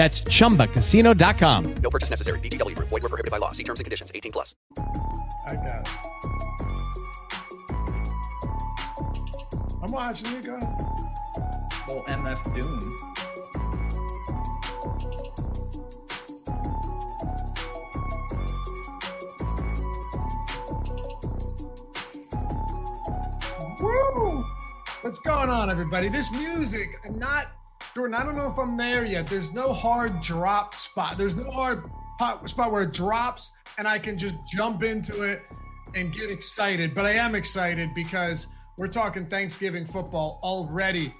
That's chumbacasino.com. No purchase necessary. VGW Group. Void were prohibited by law. See terms and conditions. 18 plus. I got it. I'm watching you go. Well, MF Doom. Woo! What's going on, everybody? This music, I'm not, Jordan, I don't know if I'm there yet. There's no hard drop spot. There's no hard spot where it drops and I can just jump into it and get excited. But I am excited because we're talking Thanksgiving football already.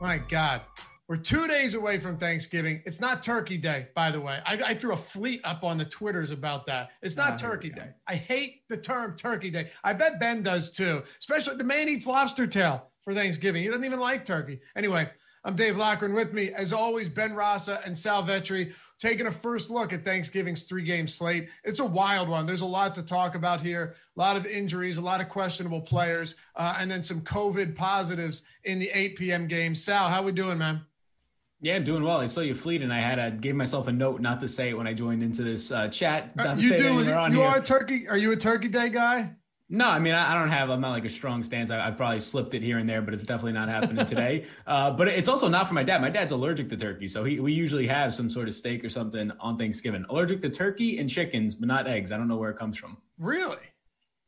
My God. We're two days away from Thanksgiving. It's not Turkey Day, by the way. I, I threw a fleet up on the Twitters about that. It's not Ah, Turkey. Day. I hate the term Turkey Day. I bet Ben does too. Especially the man eats lobster tail for Thanksgiving. He doesn't even like turkey. Anyway, I'm Dave Loughran with me, as always, Ben Rasa and Sal Vetri taking a first look at Thanksgiving's three game slate. It's a wild one. There's a lot to talk about here, a lot of injuries, a lot of questionable players, uh, and then some COVID positives in the 8 p.m. game. Sal, how we doing, man? Yeah, I'm doing well. I saw you fleet, and I had a, gave myself a note not to say it when I joined into this uh, chat. Uh, Not to you say do. anywhere You, on you here. are a turkey. Are you a Turkey Day guy? No, I mean I, don't have. I'm not like a strong stance. I, I probably slipped it here and there, but it's definitely not happening today. uh, but it's also not for my dad. My dad's allergic to turkey, so he, we usually have some sort of steak or something on Thanksgiving. Allergic to turkey and chickens, but not eggs. I don't know where it comes from. Really?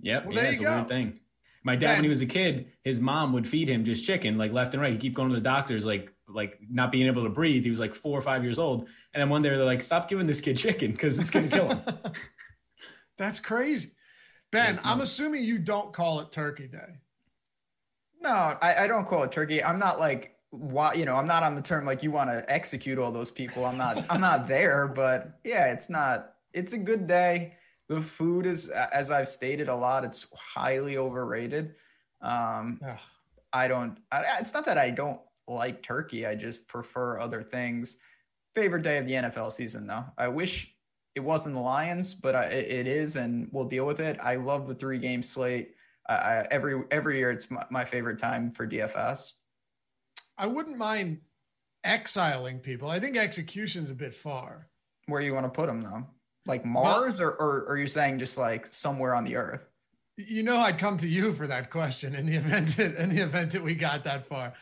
Yep, Well, yeah, it's a go. weird thing. My dad, Ben. when he was a kid, his mom would feed him just chicken, like left and right. He'd keep going to the doctors, like like not being able to breathe. He was like four or five years old, and then one day they're like, "Stop giving this kid chicken because it's gonna kill him." That's crazy. Ben, I'm assuming you don't call it Turkey Day. No, I, I don't call it turkey. I'm not like why you know, I'm not on the term like you want to execute all those people. I'm not I'm not there, but yeah, it's not it's a good day. The food is as I've stated a lot, it's highly overrated. Um Ugh. I don't I, it's not that I don't like turkey. I just prefer other things. Favorite day of the NFL season though. I wish it wasn't the Lions, but I, it is and we'll deal with it. I love the three game slate. I, I, every every year it's my, my favorite time for DFS. I wouldn't mind exiling people. I think execution's a bit far. Where you want to put them though? Like Mars, or, or or are you saying just like somewhere on the Earth? You know, I'd come to you for that question in the event that, in the event that we got that far.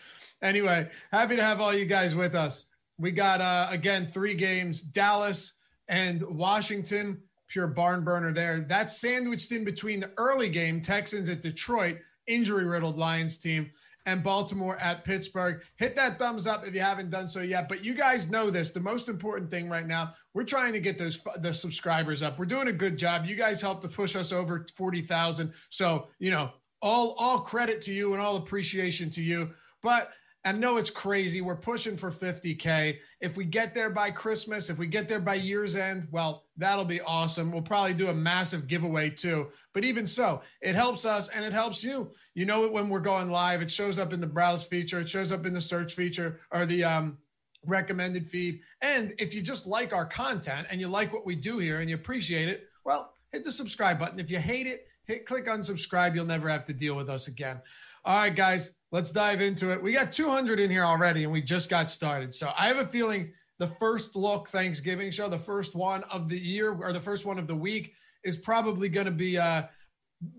Anyway, happy to have all you guys with us. We got uh, again three games: Dallas and Washington. Pure barn burner there. That's sandwiched in between the early game, Texans at Detroit, injury riddled Lions team, and Baltimore at Pittsburgh. Hit that thumbs up if you haven't done so yet. But you guys know this. The most important thing right now, we're trying to get those the subscribers up. We're doing a good job. You guys helped to push us over forty thousand. So you know, all all credit to you and all appreciation to you. But I know it's crazy. We're pushing for 50K. If we get there by Christmas, if we get there by year's end, well, that'll be awesome. We'll probably do a massive giveaway too. But even so, it helps us and it helps you. You know it when we're going live. It shows up in the browse feature, it shows up in the search feature or the um, recommended feed. And if you just like our content and you like what we do here and you appreciate it, well, hit the subscribe button. If you hate it, hit click unsubscribe. You'll never have to deal with us again. All right, guys, let's dive into it. We got 200 in here already and we just got started. So I have a feeling the first look Thanksgiving show, the first one of the year or the first one of the week is probably going to be uh,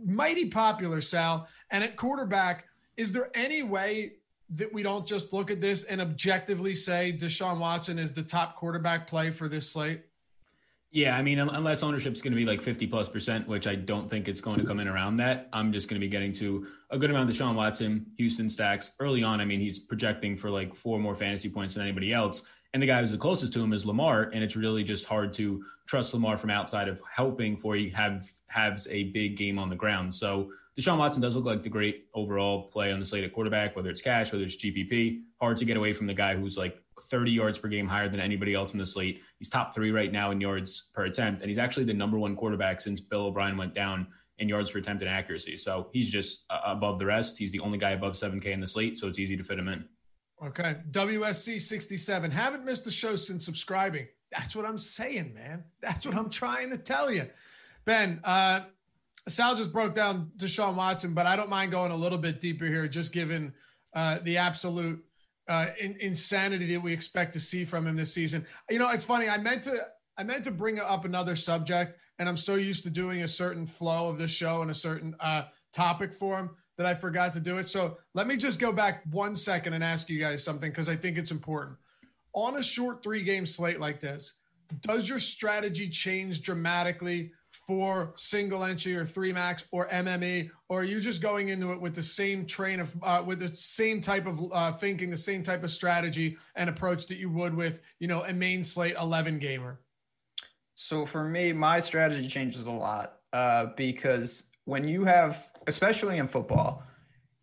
mighty popular, Sal. And at quarterback, is there any way that we don't just look at this and objectively say Deshaun Watson is the top quarterback play for this slate? Yeah, I mean, unless ownership's going to be like 50 plus percent, which I don't think it's going to come in around that, I'm just going to be getting to a good amount of Deshaun Watson, Houston stacks. Early on, I mean, he's projecting for like four more fantasy points than anybody else. And the guy who's the closest to him is Lamar. And it's really just hard to trust Lamar from outside of helping for he have has a big game on the ground. So Deshaun Watson does look like the great overall play on the slate at quarterback, whether it's cash, whether it's GPP. Hard to get away from the guy who's like 30 yards per game higher than anybody else in the slate. He's top three right now in yards per attempt, and he's actually the number one quarterback since Bill O'Brien went down in yards per attempt and accuracy. So he's just uh, above the rest. He's the only guy above 7K in the slate, so it's easy to fit him in. Okay. WSC 67. Haven't missed the show since subscribing. That's what I'm saying, man. That's what I'm trying to tell you. Ben, uh, Sal just broke down Deshaun Watson, but I don't mind going a little bit deeper here, just given uh, the absolute uh, in, insanity that we expect to see from him this season. You know, it's funny. I meant to I meant to bring up another subject, and I'm so used to doing a certain flow of the show and a certain uh, topic for him that I forgot to do it. So let me just go back one second and ask you guys something because I think it's important. On a short three game slate like this, does your strategy change dramatically for single entry or three max or MME, or are you just going into it with the same train of uh, with the same type of uh, thinking, the same type of strategy and approach that you would with you know a main slate 11 gamer? So for me, my strategy changes a lot uh, because when you have, especially in football,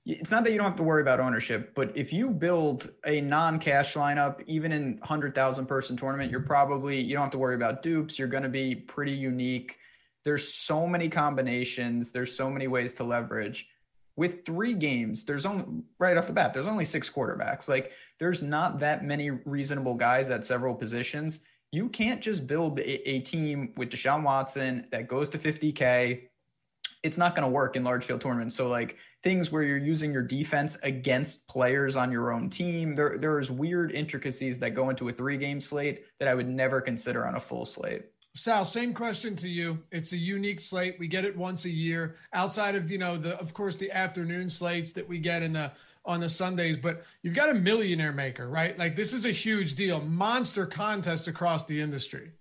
it's not that you don't have to worry about ownership, but if you build a non-cash lineup, even in hundred thousand person tournament, you're probably you don't have to worry about dupes. You're going to be pretty unique there's so many combinations, there's so many ways to leverage. With three games, there's only right off the bat, there's only six quarterbacks. Like there's not that many reasonable guys at several positions. You can't just build a, a team with Deshaun Watson that goes to 50K. It's not going to work in large field tournaments. So like things where you're using your defense against players on your own team, there there's weird intricacies that go into a three game slate that I would never consider on a full slate. Sal, same question to you. It's a unique slate. We get it once a year, outside of you know the of course the afternoon slates that we get in the on the Sundays. But you've got a millionaire maker, right? Like this is a huge deal, monster contest across the industry.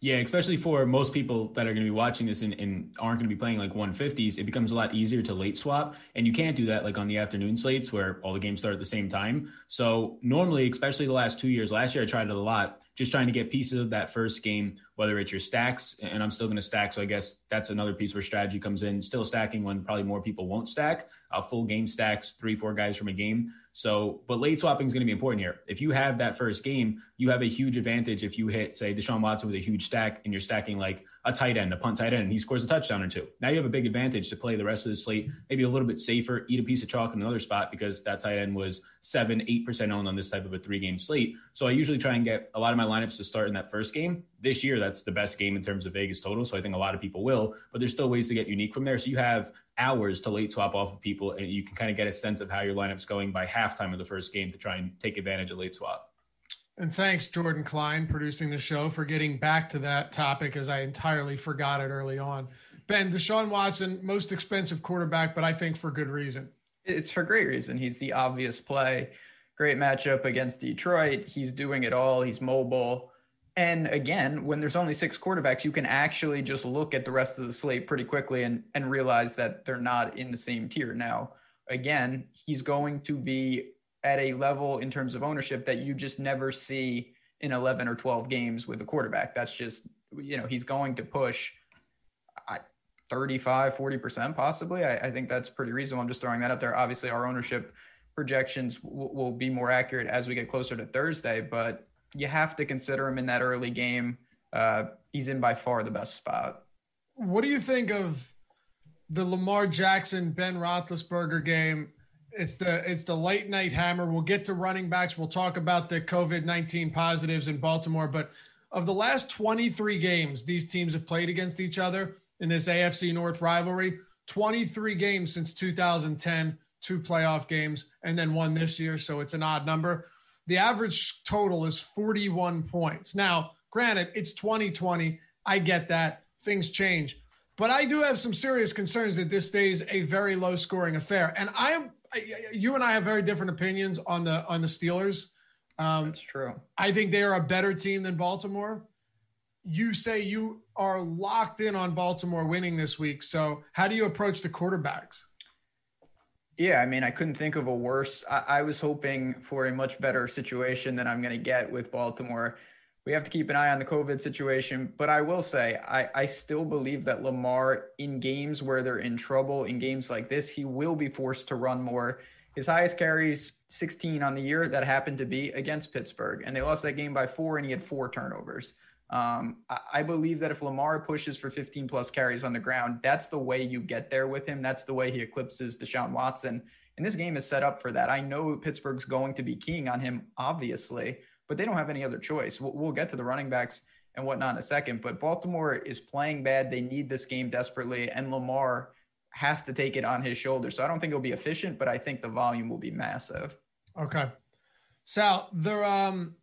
Yeah, especially for most people that are going to be watching this and, and aren't going to be playing like 150s, it becomes a lot easier to late swap. And you can't do that like on the afternoon slates where all the games start at the same time. So normally, especially the last two years, last year I tried it a lot just trying to get pieces of that first game, whether it's your stacks, and I'm still going to stack. So I guess that's another piece where strategy comes in. Still stacking when probably more people won't stack. Full game stacks, three, four guys from a game. So, but late swapping is going to be important here. If you have that first game, you have a huge advantage if you hit, say, Deshaun Watson with a huge stack and you're stacking like a tight end, a punt tight end, and he scores a touchdown or two. Now you have a big advantage to play the rest of the slate, maybe a little bit safer, eat a piece of chalk in another spot because that tight end was seven, 8% owned on this type of a three game slate. So I usually try and get a lot of my lineups to start in that first game. This year, that's the best game in terms of Vegas total. So I think a lot of people will, but there's still ways to get unique from there. So you have hours to late swap off of people, and you can kind of get a sense of how your lineup's going by halftime of the first game to try and take advantage of late swap. And thanks, Jordan Klein, producing the show, for getting back to that topic as I entirely forgot it early on. Ben, Deshaun Watson, most expensive quarterback, but I think for good reason. It's for great reason. He's the obvious play. Great matchup against Detroit. He's doing it all. He's mobile. And again, when there's only six quarterbacks, you can actually just look at the rest of the slate pretty quickly and, and realize that they're not in the same tier. Now, again, he's going to be at a level in terms of ownership that you just never see in 11 or 12 games with a quarterback. That's just, you know, he's going to push 35, 40% possibly. I, I think that's pretty reasonable. I'm just throwing that out there. Obviously, our ownership projections w- will be more accurate as we get closer to Thursday, but you have to consider him in that early game. Uh, he's in by far the best spot. What do you think of the Lamar Jackson Ben Roethlisberger game? It's the it's the late night hammer. We'll get to running backs. We'll talk about the COVID nineteen positives in Baltimore. But of the last twenty three games these teams have played against each other in this AFC North rivalry, twenty three games since 2010, two playoff games, and then one this year. So it's an odd number the average total is 41 points. Now, granted, it's 2020. I get that. Things change. But I do have some serious concerns that this stays a very low scoring affair. And I am you and I have very different opinions on the on the Steelers. Um, That's true. I think they are a better team than Baltimore. you say you are locked in on Baltimore winning this week. So, how do you approach the quarterbacks? Yeah, I mean, I couldn't think of a worse. I, I was hoping for a much better situation than I'm going to get with Baltimore. We have to keep an eye on the COVID situation, but I will say I, I still believe that Lamar, in games where they're in trouble, in games like this, he will be forced to run more. His highest carries 16 on the year that happened to be against Pittsburgh, and they lost that game by four, and he had four turnovers. Um, I, I believe that if Lamar pushes for 15 plus carries on the ground, that's the way you get there with him. That's the way he eclipses Deshaun Watson. And this game is set up for that. I know Pittsburgh's going to be keying on him, obviously, but they don't have any other choice. We'll, we'll get to the running backs and whatnot in a second. But Baltimore is playing bad. They need this game desperately, and Lamar has to take it on his shoulders. So I don't think it'll be efficient, but I think the volume will be massive. Okay. Sal, the um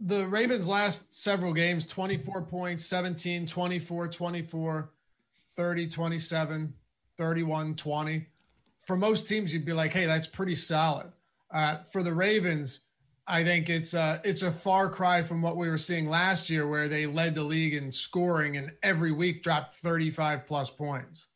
the Ravens last several games 24 points, 17, 24, 24, 30, 27, 31, 20. For most teams, you'd be like, hey, that's pretty solid. Uh, for the Ravens, I think it's a, it's a far cry from what we were seeing last year, where they led the league in scoring and every week dropped 35 plus points.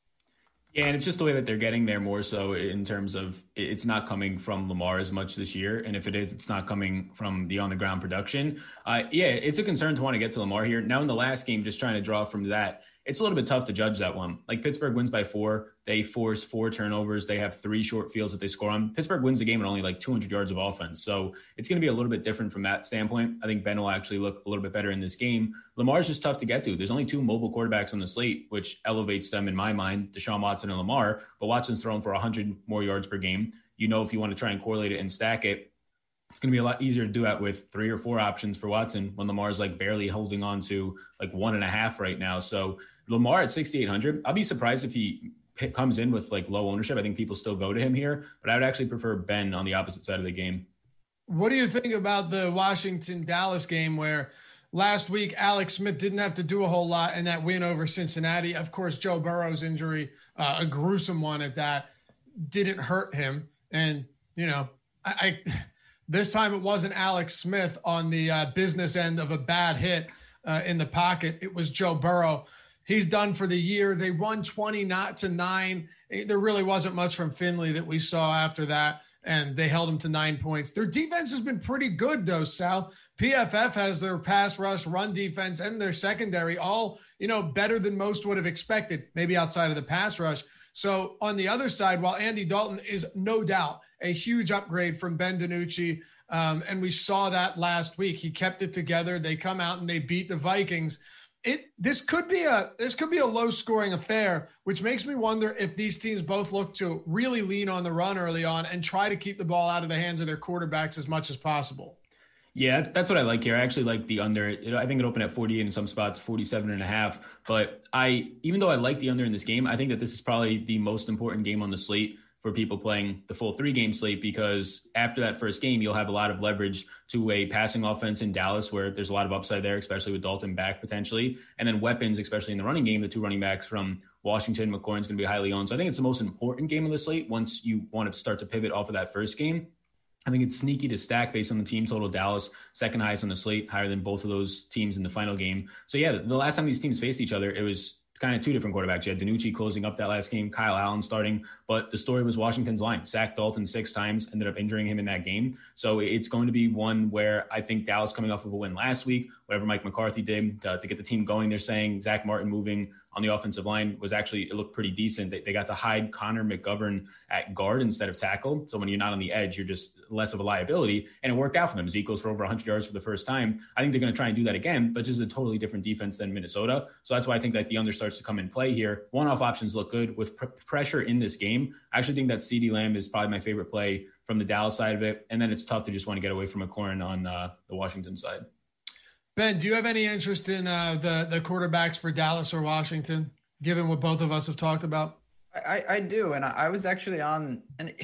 Yeah, and it's just the way that they're getting there more so in terms of it's not coming from Lamar as much this year. And if it is, it's not coming from the on the ground production. Uh, yeah, it's a concern to want to get to Lamar here. Now, in the last game, just trying to draw from that, it's a little bit tough to judge that one. Like Pittsburgh wins by four. They force four turnovers. They have three short fields that they score on. Pittsburgh wins the game at only like 200 yards of offense. So it's going to be a little bit different from that standpoint. I think Ben will actually look a little bit better in this game. Lamar's just tough to get to. There's only two mobile quarterbacks on the slate, which elevates them in my mind, Deshaun Watson and Lamar. But Watson's thrown for 100 more yards per game. You know, if you want to try and correlate it and stack it, it's going to be a lot easier to do that with three or four options for Watson when Lamar's like barely holding on to like one and a half right now. So Lamar at 6,800, I'll be surprised if he comes in with like low ownership. I think people still go to him here, but I would actually prefer Ben on the opposite side of the game. What do you think about the Washington Dallas game where last week Alex Smith didn't have to do a whole lot in that win over Cincinnati? Of course, Joe Burrow's injury, uh, a gruesome one at that, didn't hurt him. And, you know, I, I this time it wasn't Alex Smith on the uh, business end of a bad hit uh, in the pocket. It was Joe Burrow. He's done for the year. They won 20 not to nine. There really wasn't much from Finley that we saw after that, and they held him to nine points. Their defense has been pretty good, though, Sal. PFF has their pass rush, run defense, and their secondary all, you know, better than most would have expected, maybe outside of the pass rush. So on the other side, while Andy Dalton is no doubt a huge upgrade from Ben DiNucci. Um, and we saw that last week. He kept it together. They come out and they beat the Vikings. It this could be a this could be a low scoring affair, which makes me wonder if these teams both look to really lean on the run early on and try to keep the ball out of the hands of their quarterbacks as much as possible. Yeah, that's what I like here. I actually like the under. I think it opened at 48 in some spots, 47 and a half. But I, even though I like the under in this game, I think that this is probably the most important game on the slate for people playing the full three game slate because after that first game, you'll have a lot of leverage to a passing offense in Dallas where there's a lot of upside there, especially with Dalton back potentially. And then weapons, especially in the running game, the two running backs from Washington, McLaurin's going to be highly owned. So I think it's the most important game of the slate once you want to start to pivot off of that first game. I think it's sneaky to stack based on the team total. Dallas, second highest on the slate, higher than both of those teams in the final game. So, yeah, the last time these teams faced each other, it was kind of two different quarterbacks. You had DiNucci closing up that last game, Kyle Allen starting, but the story was Washington's line. Sacked Dalton six times, ended up injuring him in that game. So it's going to be one where I think Dallas coming off of a win last week, whatever Mike McCarthy did uh, to get the team going, they're saying Zack Martin moving on the offensive line was actually it looked pretty decent. They, they got to hide Connor McGovern at guard instead of tackle. So when you're not on the edge, you're just less of a liability, and it worked out for them. Zeke goes for over 100 yards for the first time. I think they're going to try and do that again, but just a totally different defense than Minnesota. So that's why I think that the under starts to come in play here. One-off options look good with pr- pressure in this game. I actually think that CeeDee Lamb is probably my favorite play from the Dallas side of it, and then it's tough to just want to get away from McLaurin on uh, the Washington side. Ben, do you have any interest in uh, the the quarterbacks for Dallas or Washington? given what both of us have talked about? I, I do. And I, I was actually on, and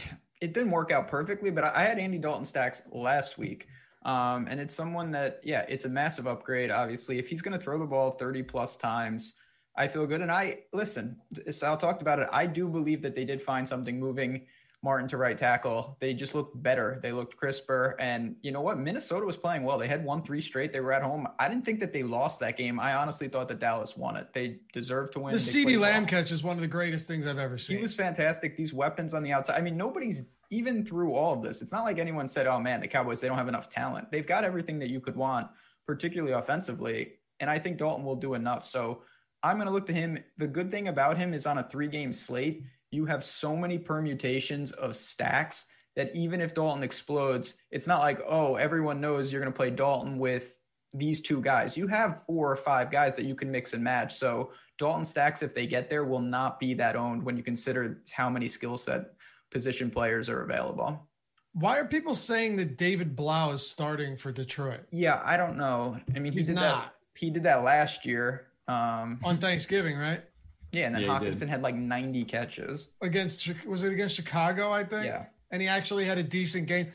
it, didn't work out perfectly, but I, I had Andy Dalton stacks last week. Um, and it's someone that, yeah, it's a massive upgrade. Obviously, if he's going to throw the ball 30 plus times, I feel good. And I listen, Sal talked about it. I do believe that they did find something moving Martin to right tackle. They just looked better. They looked crisper. And you know what? Minnesota was playing well. They had won three straight. They were at home. I didn't think that they lost that game. I honestly thought that Dallas won it. They deserved to win. The CeeDee Lamb well. catch is one of the greatest things I've ever seen. He was fantastic. These weapons on the outside. I mean, nobody's even through all of this. It's not like anyone said, oh man, the Cowboys, they don't have enough talent. They've got everything that you could want, particularly offensively. And I think Dalton will do enough. So I'm going to look to him. The good thing about him is on a three game slate, you have so many permutations of stacks that even if Dalton explodes, it's not like, oh, everyone knows you're going to play Dalton with these two guys. You have four or five guys that you can mix and match. So Dalton stacks, if they get there, will not be that owned when you consider how many skill set position players are available. Why are people saying that David Blough is starting for Detroit? Yeah, I don't know. I mean, he He's did not. that. He did that last year. Um, on Thanksgiving, right? Yeah, and then yeah, Hockenson had like 90 catches against. Was it against Chicago? I think. Yeah. And he actually had a decent game.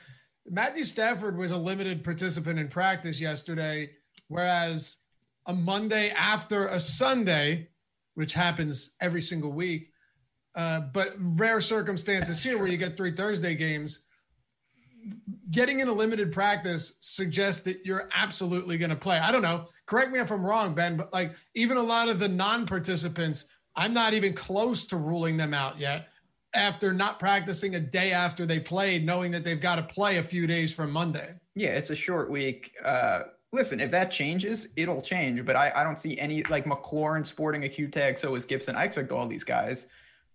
Matthew Stafford was a limited participant in practice yesterday, whereas a Monday after a Sunday, which happens every single week, uh, but rare circumstances here where you get three Thursday games. Getting in a limited practice suggests that you're absolutely going to play. I don't know. Correct me if I'm wrong, Ben, but like even a lot of the non participants I'm not even close to ruling them out yet after not practicing a day after they played, knowing that they've got to play a few days from Monday. Yeah, it's a short week. Uh, listen, if that changes, it'll change. But I, I don't see any like McLaurin sporting a Q tag. So is Gibson. I expect all these guys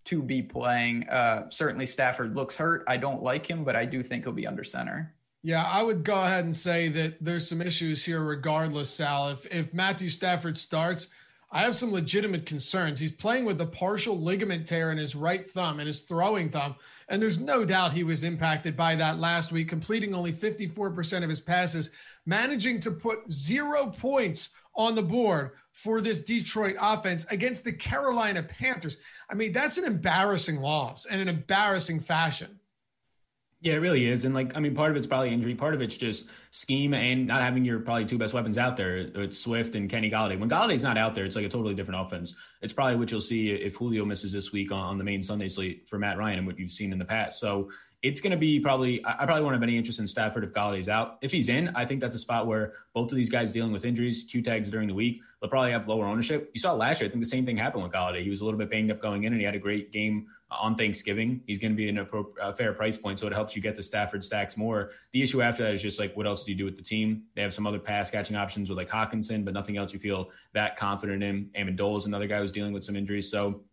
to be playing. Uh, certainly, Stafford looks hurt. I don't like him, but I do think he'll be under center. Yeah, I would go ahead and say that there's some issues here, regardless, Sal. If if Matthew Stafford starts, I have some legitimate concerns. He's playing with a partial ligament tear in his right thumb and his throwing thumb. And there's no doubt he was impacted by that last week, completing only 54% of his passes, managing to put zero points on the board for this Detroit offense against the Carolina Panthers. I mean, that's an embarrassing loss and an embarrassing fashion. Yeah, it really is. And like, I mean, part of it's probably injury. Part of it's just scheme and not having your probably two best weapons out there. It's Swift and Kenny Golladay. When Golladay's not out there, it's like a totally different offense. It's probably what you'll see if Julio misses this week on, on the main Sunday slate for Matt Ryan and what you've seen in the past. So it's going to be probably, I probably won't have any interest in Stafford if Golladay's out. If he's in, I think that's a spot where both of these guys dealing with injuries, Q tags during the week, they'll probably have lower ownership. You saw last year, I think the same thing happened with Golladay. He was a little bit banged up going in and he had a great game uh, on Thanksgiving. He's going to be in a, a fair price point, so it helps you get the Stafford stacks more. The issue after that is just like, what else do you do with the team? They have some other pass catching options with like Hockenson, but nothing else you feel that confident in. Amendola is another guy who's dealing with some injuries. So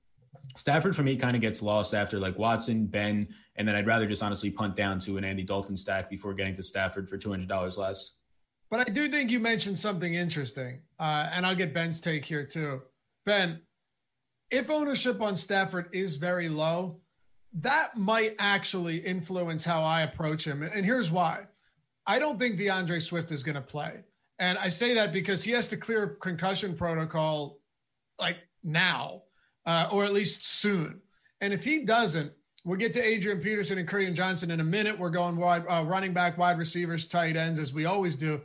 Stafford for me kind of gets lost after like Watson, Ben, and then I'd rather just honestly punt down to an Andy Dalton stack before getting to Stafford for two hundred dollars less. But I do think you mentioned something interesting, uh, and I'll get Ben's take here too. Ben, if ownership on Stafford is very low, that might actually influence how I approach him. And here's why: I don't think D'Andre Swift is going to play, and I say that because he has to clear concussion protocol like now uh, or at least soon. And if he doesn't, we'll get to Adrian Peterson and Kerryon Johnson in a minute. We're going wide, uh, running back, wide receivers, tight ends, as we always do.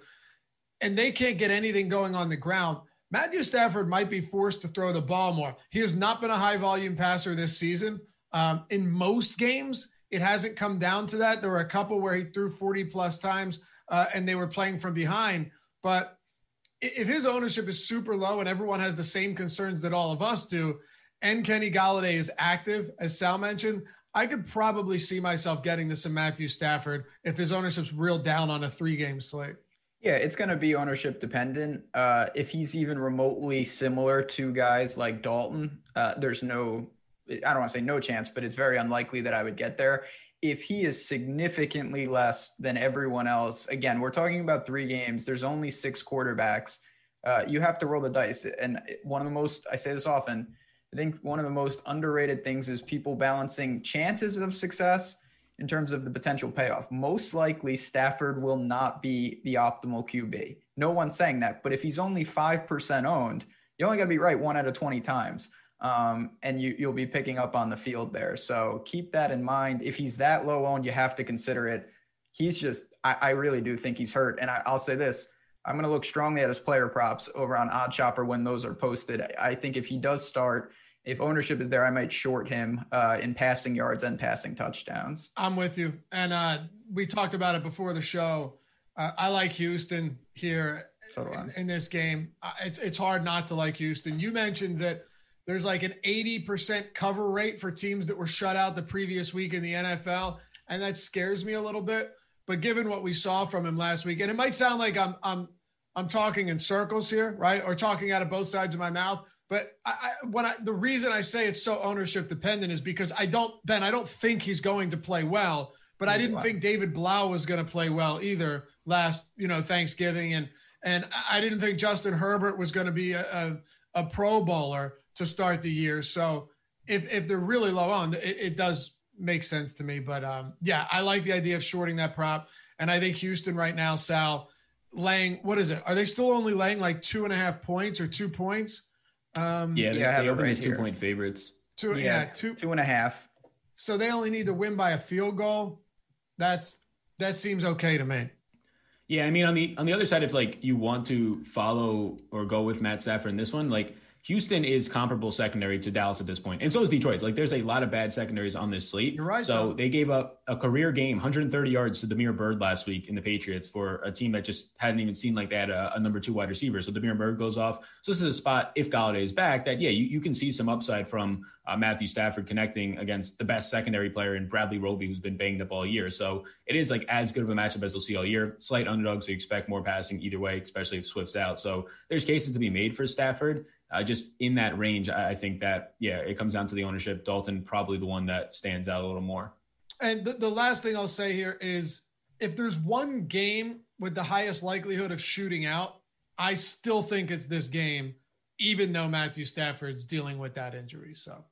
And they can't get anything going on the ground. Matthew Stafford might be forced to throw the ball more. He has not been a high volume passer this season. Um, in most games, it hasn't come down to that. There were a couple where he threw 40 plus times uh, and they were playing from behind. But if his ownership is super low and everyone has the same concerns that all of us do, and Kenny Golladay is active, as Sal mentioned, I could probably see myself getting this in Matthew Stafford if his ownership's real down on a three game slate. Yeah, it's going to be ownership dependent. Uh, if he's even remotely similar to guys like Dalton, uh, there's no, I don't want to say no chance, but it's very unlikely that I would get there. If he is significantly less than everyone else, again, we're talking about three games, there's only six quarterbacks. Uh, you have to roll the dice. And one of the most, I say this often, I think one of the most underrated things is people balancing chances of success in terms of the potential payoff. Most likely, Stafford will not be the optimal QB. No one's saying that, but if he's only 5% owned, you only got to be right one out of 20 times. Um, and you, you'll be picking up on the field there. So keep that in mind. If he's that low owned, you have to consider it. He's just, I, I really do think he's hurt. And I, I'll say this I'm going to look strongly at his player props over on OddsShopper when those are posted. I think if he does start, if ownership is there, I might short him uh, in passing yards and passing touchdowns. I'm with you. And uh, we talked about it before the show. Uh, I like Houston here so in, in, this game. It's, it's hard not to like Houston. You mentioned that there's like an 80% cover rate for teams that were shut out the previous week in the NFL. And that scares me a little bit. But given what we saw from him last week, and it might sound like I'm, I'm, I'm talking in circles here, right? Or talking out of both sides of my mouth. But I, I, when I, the reason I say it's so ownership dependent is because I don't, Ben, I don't think he's going to play well. But I didn't think David Blough was going to play well either last, you know, Thanksgiving, and and I didn't think Justin Herbert was going to be a, a, a, Pro Bowler to start the year. So if if they're really low on, it, it does make sense to me. But um, yeah, I like the idea of shorting that prop, and I think Houston right now, Sal, laying what is it? Are they still only laying like two and a half points or two points? Um, yeah, they, yeah, they open right as two point favorites. Two, yeah, yeah, two, two and a half. So they only need to win by a field goal. That's that seems okay to me. Yeah, I mean on the on the other side, if like you want to follow or go with Matt Stafford in this one, like Houston is comparable secondary to Dallas at this point, and so is Detroit. Like, there's a lot of bad secondaries on this slate. You're right. So though. they gave up a career game, 130 yards to Damiere Byrd last week in the Patriots for a team that just hadn't even seen like they had a, a number two wide receiver. So Damiere Byrd goes off. So this is a spot if Golladay is back that yeah, you, you can see some upside from uh, Matthew Stafford connecting against the best secondary player in Bradley Roby, who's been banged up all year. So it is like as good of a matchup as we'll see all year. Slight underdog, so you expect more passing either way, especially if Swift's out. So there's cases to be made for Stafford uh, just in that range, I, think that yeah, it comes down to the ownership. Dalton probably the one that stands out a little more. And the, the last thing I'll say here is, if there's one game with the highest likelihood of shooting out, I still think it's this game, even though Matthew Stafford's dealing with that injury. So.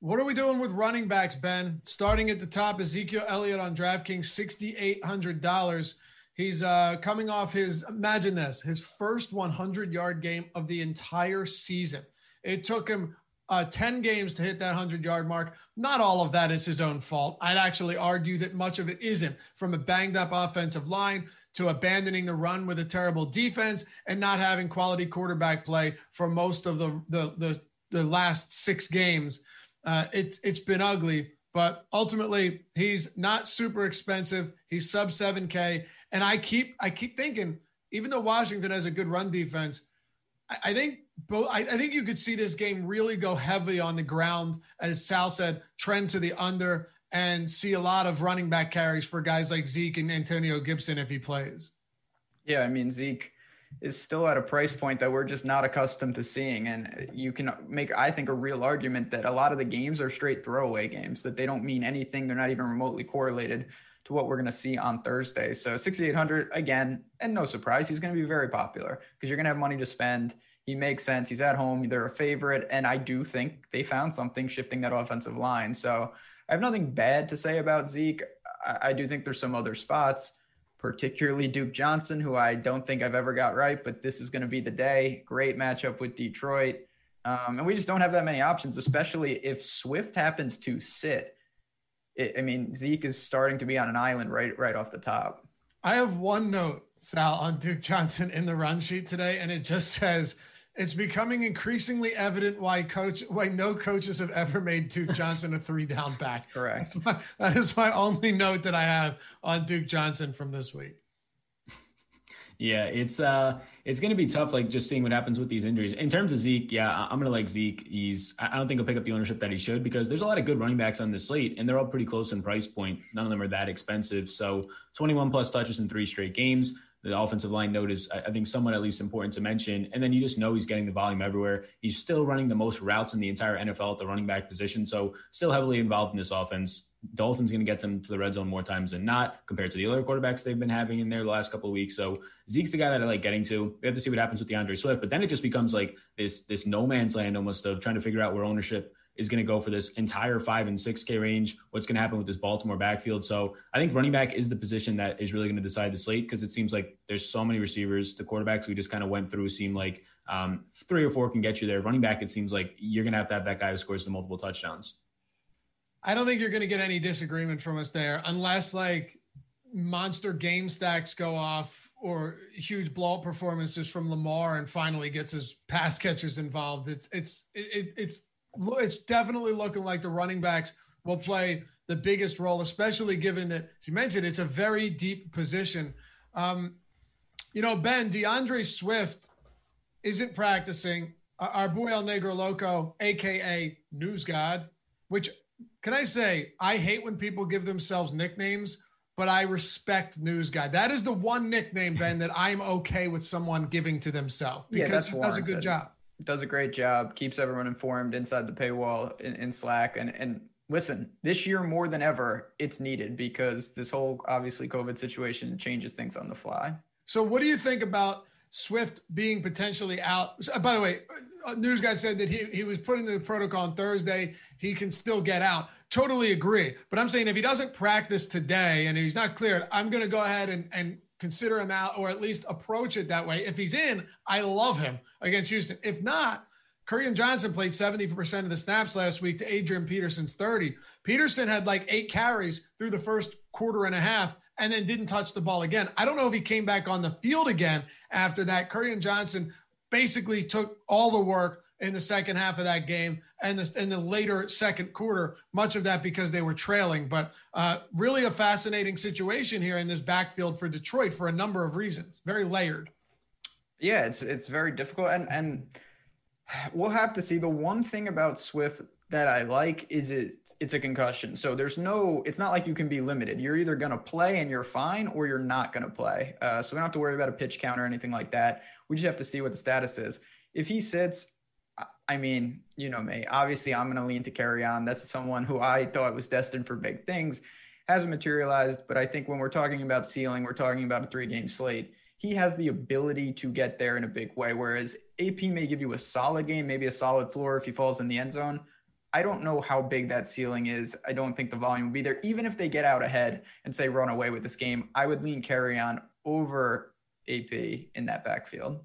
What are we doing with running backs, Ben? Starting at the top, Ezekiel Elliott on DraftKings, $6,800. He's uh, coming off his, imagine this, his first 100 yard game of the entire season. It took him uh, 10 games to hit that 100 yard mark. Not all of that is his own fault. I'd actually argue that much of it isn't from a banged up offensive line to abandoning the run with a terrible defense and not having quality quarterback play for most of the, the, the, the last six games. Uh, it, it's been ugly, but ultimately he's not super expensive. He's sub 7K and I keep I keep thinking, even though Washington has a good run defense, I, I think both I, I, think you could see this game really go heavy on the ground, as Sal said, trend to the under and see a lot of running back carries for guys like Zeke and Antonio Gibson if he plays. Yeah, I mean Zeke is still at a price point that we're just not accustomed to seeing. And you can make, I think, a real argument that a lot of the games are straight throwaway games, that they don't mean anything. They're not even remotely correlated to what we're going to see on Thursday. So 6,800 again, and no surprise, he's going to be very popular because you're going to have money to spend. He makes sense. He's at home. They're a favorite. And I do think they found something shifting that offensive line. So I have nothing bad to say about Zeke. I, I do think there's some other spots, particularly Duke Johnson, who I don't think I've ever got right, but this is going to be the day. Great matchup with Detroit. Um, and we just don't have that many options, especially if Swift happens to sit it, I mean, Zeke is starting to be on an island right right off the top. I have one note, Sal, on Duke Johnson in the run sheet today, and it just says it's becoming increasingly evident why coach why no coaches have ever made Duke Johnson a three down back. Correct. My, that is my only note that I have on Duke Johnson from this week. Yeah, it's uh it's gonna be tough, like just seeing what happens with these injuries. In terms of Zeke, yeah, I'm gonna like Zeke. He's I don't think he'll pick up the ownership that he should because there's a lot of good running backs on the slate, and they're all pretty close in price point. None of them are that expensive. So 21 plus touches in three straight games. The offensive line note is, I think, somewhat at least important to mention. And then you just know he's getting the volume everywhere. He's still running the most routes in the entire NFL at the running back position. So still heavily involved in this offense. Dalton's going to get them to the red zone more times than not compared to the other quarterbacks they've been having in there the last couple of weeks. So Zeke's the guy that I like getting to. We have to see what happens with D'Andre Swift, but then it just becomes like this this no man's land almost of trying to figure out where ownership is going to go for this entire five and six K range. What's going to happen with this Baltimore backfield? So I think running back is the position that is really going to decide the slate because it seems like there's so many receivers. The quarterbacks we just kind of went through seem like um, three or four can get you there. Running back, it seems like you're going to have to have that guy who scores the multiple touchdowns. I don't think you're going to get any disagreement from us there unless like monster game stacks go off or huge blowout performances from Lamar and finally gets his pass catchers involved. It's it's it, it's it's definitely looking like the running backs will play the biggest role, especially given that, as you mentioned, it's a very deep position. Um, you know, Ben, D'Andre Swift isn't practicing. Our boy El Negro Loco, aka News God, which can I say, I hate when people give themselves nicknames, but I respect News God. That is the one nickname, Ben, that I'm okay with someone giving to themselves because yeah, that's he does a good job. Does a great job, keeps everyone informed inside the paywall in, in Slack. And and listen, this year more than ever, it's needed because this whole obviously COVID situation changes things on the fly. So, what do you think about Swift being potentially out? By the way, uh, news guy said that he, he was put into the protocol on Thursday. He can still get out. Totally agree. But I'm saying if he doesn't practice today and he's not cleared, I'm going to go ahead and, and consider him out or at least approach it that way. If he's in, I love him against Houston. If not, Kerryon Johnson played 70% of the snaps last week to Adrian Peterson's 30. Peterson had like eight carries through the first quarter and a half and then didn't touch the ball again. I don't know if he came back on the field again after that. Kerryon Johnson basically took all the work in the second half of that game and the, in the later second quarter, much of that because they were trailing. But uh, really a fascinating situation here in this backfield for Detroit for a number of reasons. Very layered. Yeah, it's it's very difficult. And and we'll have to see. The one thing about Swift that I like is it's, it's a concussion. So there's no, it's not like you can be limited. You're either going to play and you're fine or you're not going to play. Uh, so we don't have to worry about a pitch count or anything like that. We just have to see what the status is. If he sits, I mean, you know me, obviously I'm going to lean to Kerryon. That's someone who I thought was destined for big things. Hasn't materialized, but I think when we're talking about ceiling, we're talking about a three game slate he has the ability to get there in a big way. Whereas AP may give you a solid game, maybe a solid floor if he falls in the end zone. I don't know how big that ceiling is. I don't think the volume will be there. Even if they get out ahead and say run away with this game, I would lean Kerryon over AP in that backfield.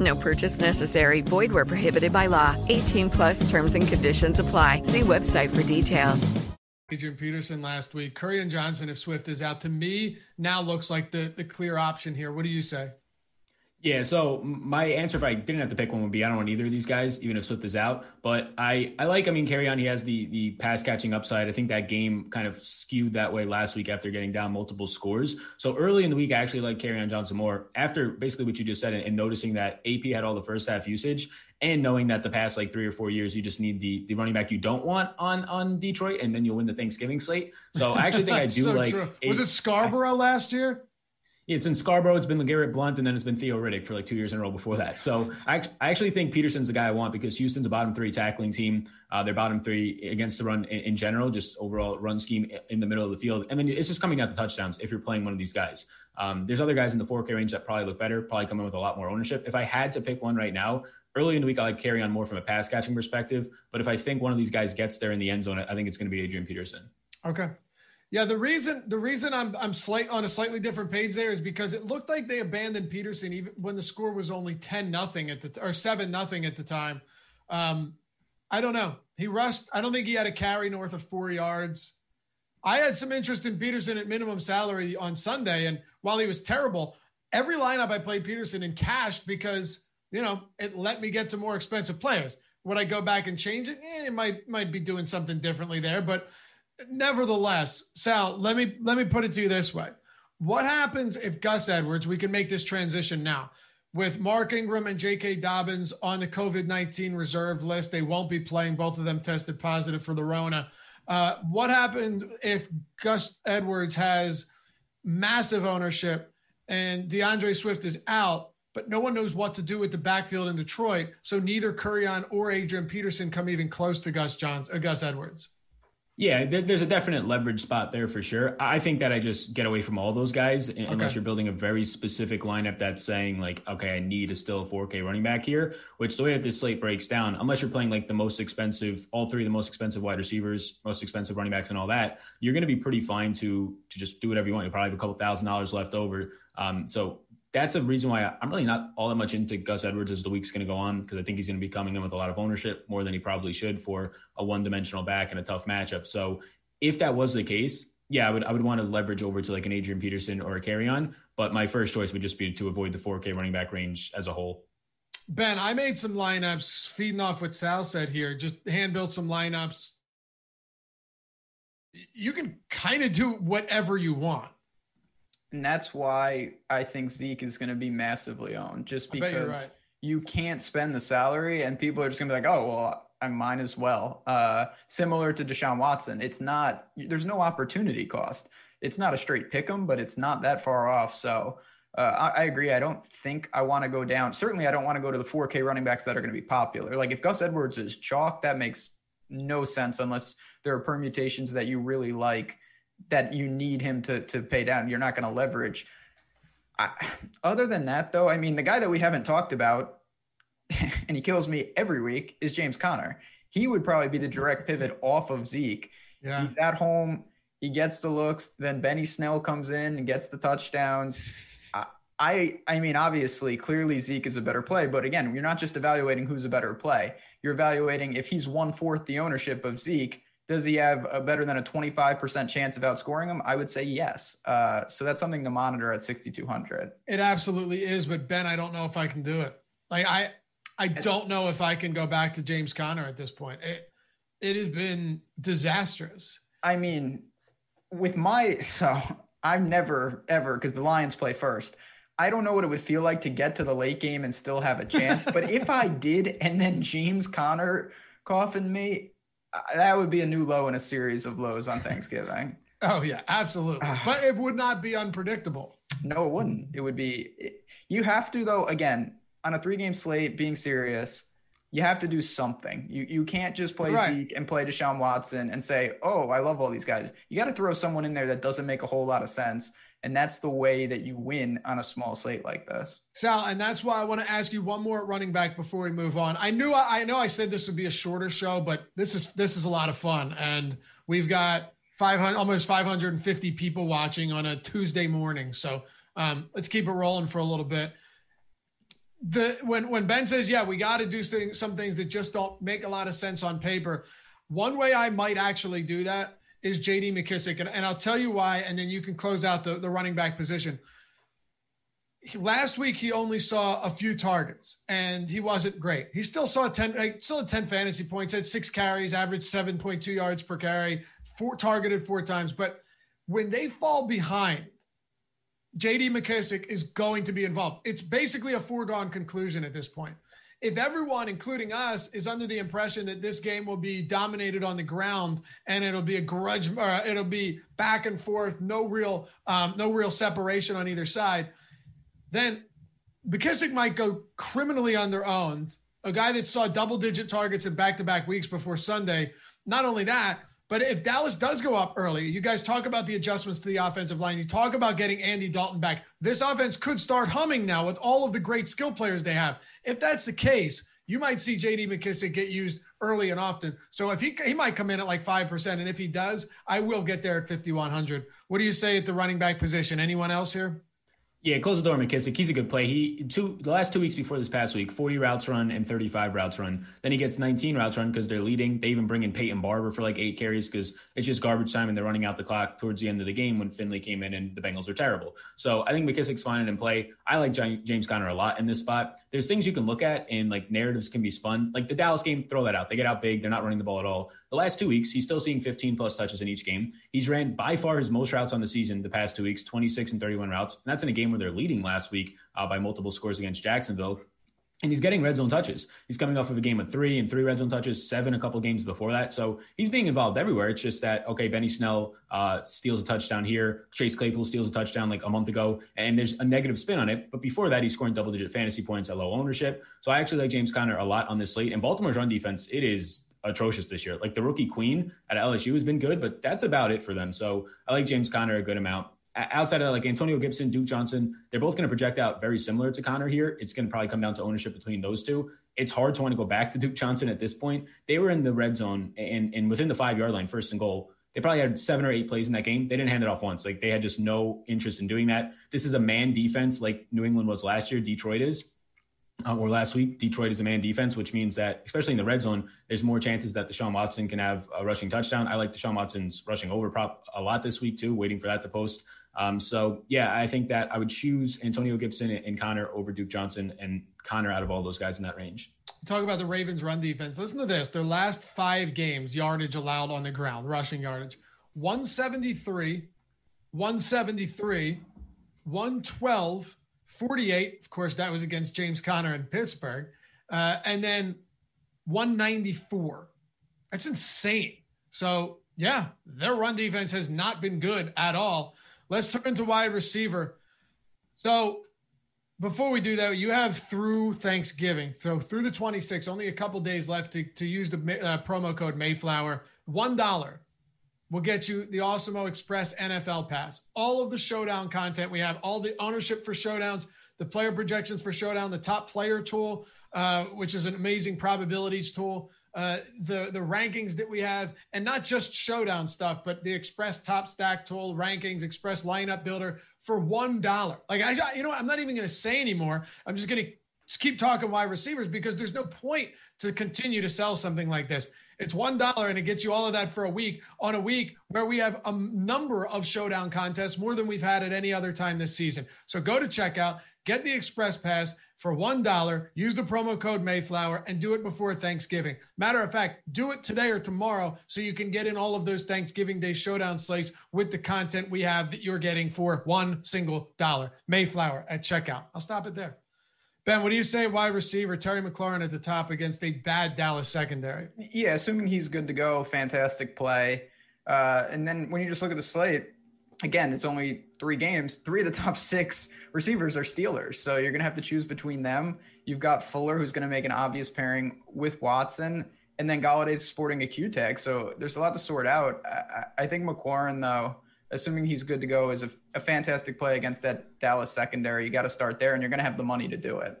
No purchase necessary. Void where prohibited by law. 18 plus terms and conditions apply. See website for details. Adrian Peterson last week. Kerryon Johnson, if Swift is out, to me now looks like the, the clear option here. What do you say? Yeah, so my answer if I didn't have to pick one would be I don't want either of these guys, even if Swift is out. But I, I like, I mean, Kerryon. he has the the pass catching upside. I think that game kind of skewed that way last week after getting down multiple scores. So early in the week, I actually like Kerryon Johnson more after basically what you just said and, and noticing that AP had all the first half usage and knowing that the past like three or four years, you just need the the running back you don't want on on Detroit, and then you'll win the Thanksgiving slate. So I actually think I do so like. Was it Scarbrough last year? It's been Scarbrough, it's been LeGarrette Blount, and then it's been Theo Riddick for like two years in a row before that. So I, I actually think Peterson's the guy I want because Houston's a bottom three tackling team. Uh, they're bottom three against the run in, in, general, just overall run scheme in the middle of the field. And then it's just coming out the touchdowns if you're playing one of these guys. Um, there's other guys in the 4K range that probably look better, probably come in with a lot more ownership. If I had to pick one right now, early in the week, I like Kerryon more from a pass catching perspective. But if I think one of these guys gets there in the end zone, I think it's going to be Adrian Peterson. Okay. Yeah, the reason the reason I'm I'm slight on a slightly different page there is because it looked like they abandoned Peterson even when the score was only ten nothing at the or seven nothing at the time. Um, I don't know. He rushed. I don't think he had a carry north of four yards. I had some interest in Peterson at minimum salary on Sunday, and while he was terrible, every lineup I played Peterson in cashed because you know it let me get to more expensive players. Would I go back and change it? Eh, it might might be doing something differently there, but nevertheless, Sal, let me let me put it to you this way. What happens if Gus Edwards, we can make this transition now, with Mark Ingram and J.K. Dobbins on the COVID 19 reserve list? They won't be playing. Both of them tested positive for the Rona. Uh, what happened if Gus Edwards has massive ownership and D'Andre Swift is out, but no one knows what to do with the backfield in Detroit? So neither Kerryon or Adrian Peterson come even close to Gus Johns, uh, Gus Edwards. Yeah, there's a definite leverage spot there for sure. I think that I just get away from all those guys okay. unless you're building a very specific lineup that's saying like, okay, I need a still 4K running back here. Which the way that this slate breaks down, unless you're playing like the most expensive, all three of the most expensive wide receivers, most expensive running backs, and all that, you're going to be pretty fine to to just do whatever you want. You probably have a couple thousand dollars left over. Um, so that's a reason why I'm really not all that much into Gus Edwards as the week's going to go on because I think he's going to be coming in with a lot of ownership more than he probably should for a one-dimensional back and a tough matchup. So if that was the case, yeah, I would I would want to leverage over to like an Adrian Peterson or a Kerryon, but my first choice would just be to avoid the 4K running back range as a whole. Ben, I made some lineups feeding off what Sal said here. Just hand built some lineups. You can kind of do whatever you want. And that's why I think Zeke is going to be massively owned, just because right. you can't spend the salary, and people are just going to be like, "Oh, well, I might as well." Uh, similar to Deshaun Watson, it's not. There's no opportunity cost. It's not a straight pick 'em, but it's not that far off. So uh, I, I, agree. I don't think I want to go down. Certainly, I don't want to go to the 4K running backs that are going to be popular. Like if Gus Edwards is chalk, that makes no sense unless there are permutations that you really like that you need him to to pay down. You're not going to leverage. I, other than that, though, I mean, the guy that we haven't talked about, and he kills me every week, is James Conner. He would probably be the direct pivot off of Zeke. Yeah. He's at home. He gets the looks. Then Benny Snell comes in and gets the touchdowns. I, I mean, obviously, clearly Zeke is a better play, but again, you're not just evaluating who's a better play. You're evaluating if he's one fourth the ownership of Zeke, does he have a better than a 25% chance of outscoring him? I would say yes. Uh, so that's something to monitor at 6,200. It absolutely is. But Ben, I don't know if I can do it. Like I, I don't know if I can go back to James Conner at this point. It, it has been disastrous. I mean, with my, so I've never ever, because the Lions play first. I don't know what it would feel like to get to the late game and still have a chance. but if I did, and then James Conner coffined me, that would be a new low in a series of lows on Thanksgiving. oh yeah, absolutely. Ah. but it would not be unpredictable. No, it wouldn't. It would be. It, you have to though. Again, on a three-game slate, being serious, you have to do something. You you can't just play right. Zeke and play Deshaun Watson and say, "Oh, I love all these guys." You got to throw someone in there that doesn't make a whole lot of sense and that's the way that you win on a small slate like this. Sal, and that's why I want to ask you one more running back before we move on. I knew I, I know I said this would be a shorter show, but this is this is a lot of fun, and we've got 500 almost 550 people watching on a Tuesday morning. So um, let's keep it rolling for a little bit. The when when Ben says, "Yeah, we got to do some, some things that just don't make a lot of sense on paper," one way I might actually do that is JD McKissic, And, and I'll tell you why, and then you can close out the, the running back position. He, last week, he only saw a few targets and he wasn't great. He still saw 10, still had 10 fantasy points, had six carries, averaged 7.2 yards per carry, four targeted four times. But when they fall behind, JD McKissic is going to be involved. It's basically a foregone conclusion at this point if everyone, including us, is under the impression that this game will be dominated on the ground and it'll be a grudge, or it'll be back and forth, no real, um, no real separation on either side, then McKissic might go criminally underowned. A guy that saw double-digit targets in back-to-back weeks before Sunday. Not only that, but if Dallas does go up early, you guys talk about the adjustments to the offensive line. You talk about getting Andy Dalton back. This offense could start humming now with all of the great skill players they have. If that's the case, you might see JD McKissic get used early and often. So if he he might come in at like 5%. And if he does, I will get there at 5,100. What do you say at the running back position? Anyone else here? Yeah, close the door, McKissic. He's a good play. He two the last two weeks before this past week, 40 routes run and 35 routes run. Then he gets 19 routes run because they're leading. They even bring in Peyton Barber for like eight carries because it's just garbage time and they're running out the clock towards the end of the game when Finley came in and the Bengals are terrible. So I think McKissic's fine in play. I like James Conner a lot in this spot. There's things you can look at and like narratives can be spun. Like the Dallas game, throw that out. They get out big. They're not running the ball at all. The last two weeks, he's still seeing 15 plus touches in each game. He's ran by far his most routes on the season the past two weeks, 26 and 31 routes. And that's in a game where they're leading last week uh, by multiple scores against Jacksonville. And he's getting red zone touches. He's coming off of a game of three and three red zone touches, seven a couple games before that. So he's being involved everywhere. It's just that, okay, Benny Snell uh, steals a touchdown here. Chase Claypool steals a touchdown like a month ago. And there's a negative spin on it. But before that, he's scoring double digit fantasy points at low ownership. So I actually like James Conner a lot on this slate. And Baltimore's run defense, it is atrocious this year. Like the rookie Queen at LSU has been good, but that's about it for them. So I like James Conner a good amount. Outside of like Antonio Gibson, Duke Johnson, they're both going to project out very similar to Conner here. It's going to probably come down to ownership between those two. It's hard to want to go back to Duke Johnson at this point. They were in the red zone and, and within the five yard line, first and goal. They probably had seven or eight plays in that game. They didn't hand it off once. Like they had just no interest in doing that. This is a man defense like New England was last year. Detroit is uh, or last week, Detroit is a man defense, which means that, especially in the red zone, there's more chances that Deshaun Watson can have a rushing touchdown. I like Deshaun Watson's rushing over prop a lot this week, too, waiting for that to post. Um, so, yeah, I think that I would choose Antonio Gibson and Conner over Duke Johnson and Conner out of all those guys in that range. Talk about the Ravens' run defense. Listen to this their last five games, yardage allowed on the ground, rushing yardage 173, 173, 112. 48. Of course, that was against James Conner in Pittsburgh. Uh, and then 194. That's insane. So, yeah, their run defense has not been good at all. Let's turn to wide receiver. So, before we do that, you have through Thanksgiving, so through the 26th, only a couple days left to, to use the uh, promo code Mayflower. $1 will get you the Awesemo Express NFL Pass. All of the showdown content we have, all the ownership for showdowns, the player projections for showdown, the top player tool, uh, which is an amazing probabilities tool, uh, the the rankings that we have, and not just showdown stuff, but the Express Top Stack tool, rankings, Express Lineup Builder for one dollar. Like I, you know, I'm not even going to say anymore. I'm just going to keep talking wide receivers because there's no point to continue to sell something like this. It's one dollar and it gets you all of that for a week on a week where we have a number of showdown contests more than we've had at any other time this season. So go to checkout, get the express pass for one dollar. Use the promo code Mayflower and do it before Thanksgiving. Matter of fact, do it today or tomorrow so you can get in all of those Thanksgiving Day showdown slates with the content we have that you're getting for one single dollar. Mayflower at checkout. I'll stop it there. Ben, what do you say wide receiver Terry McLaurin at the top against a bad Dallas secondary? Yeah, assuming he's good to go, fantastic play. Uh, and then when you just look at the slate, again, it's only three games. Three of the top six receivers are Steelers. So you're going to have to choose between them. You've got Fuller, who's going to make an obvious pairing with Watson. And then Golladay's sporting a Q tag. So there's a lot to sort out. I, I think McLaurin, though, assuming he's good to go, is a, a fantastic play against that Dallas secondary. You got to start there, and you're going to have the money to do it.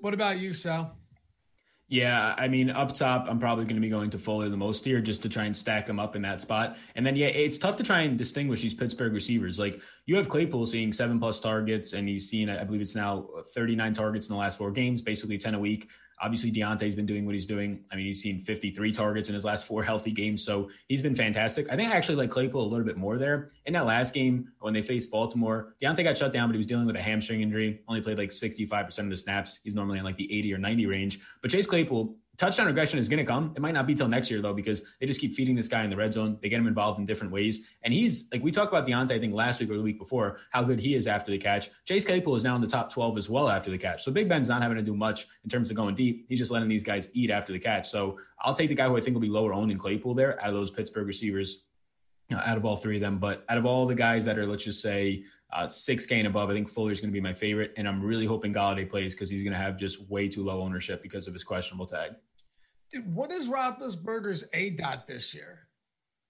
What about you, Sal? Yeah, I mean, up top, I'm probably going to be going to Fuller the most here just to try and stack them up in that spot. And then, yeah, it's tough to try and distinguish these Pittsburgh receivers. Like, you have Claypool seeing seven plus targets, and he's seen, I believe it's now 39 targets in the last four games, basically 10 a week. Obviously, Diontae's been doing what he's doing. I mean, he's seen 53 targets in his last four healthy games, so he's been fantastic. I think I actually like Claypool a little bit more there. In that last game, when they faced Baltimore, Diontae got shut down, but he was dealing with a hamstring injury. Only played like 65% of the snaps. He's normally in like the 80 or 90 range. But Chase Claypool touchdown regression is going to come. It might not be till next year though, because they just keep feeding this guy in the red zone. They get him involved in different ways, and he's like we talked about Diontae I think last week or the week before how good he is after the catch. Chase Claypool is now in the top 12 as well after the catch. So Big Ben's not having to do much in terms of going deep. He's just letting these guys eat after the catch. So I'll take the guy who I think will be lower owned in Claypool there out of those Pittsburgh receivers. Out of all three of them, but out of all the guys that are, let's just say, uh, 6K and above, I think Fuller's going to be my favorite. And I'm really hoping Golladay plays because he's going to have just way too low ownership because of his questionable tag. Dude, what is Roethlisberger's A dot this year?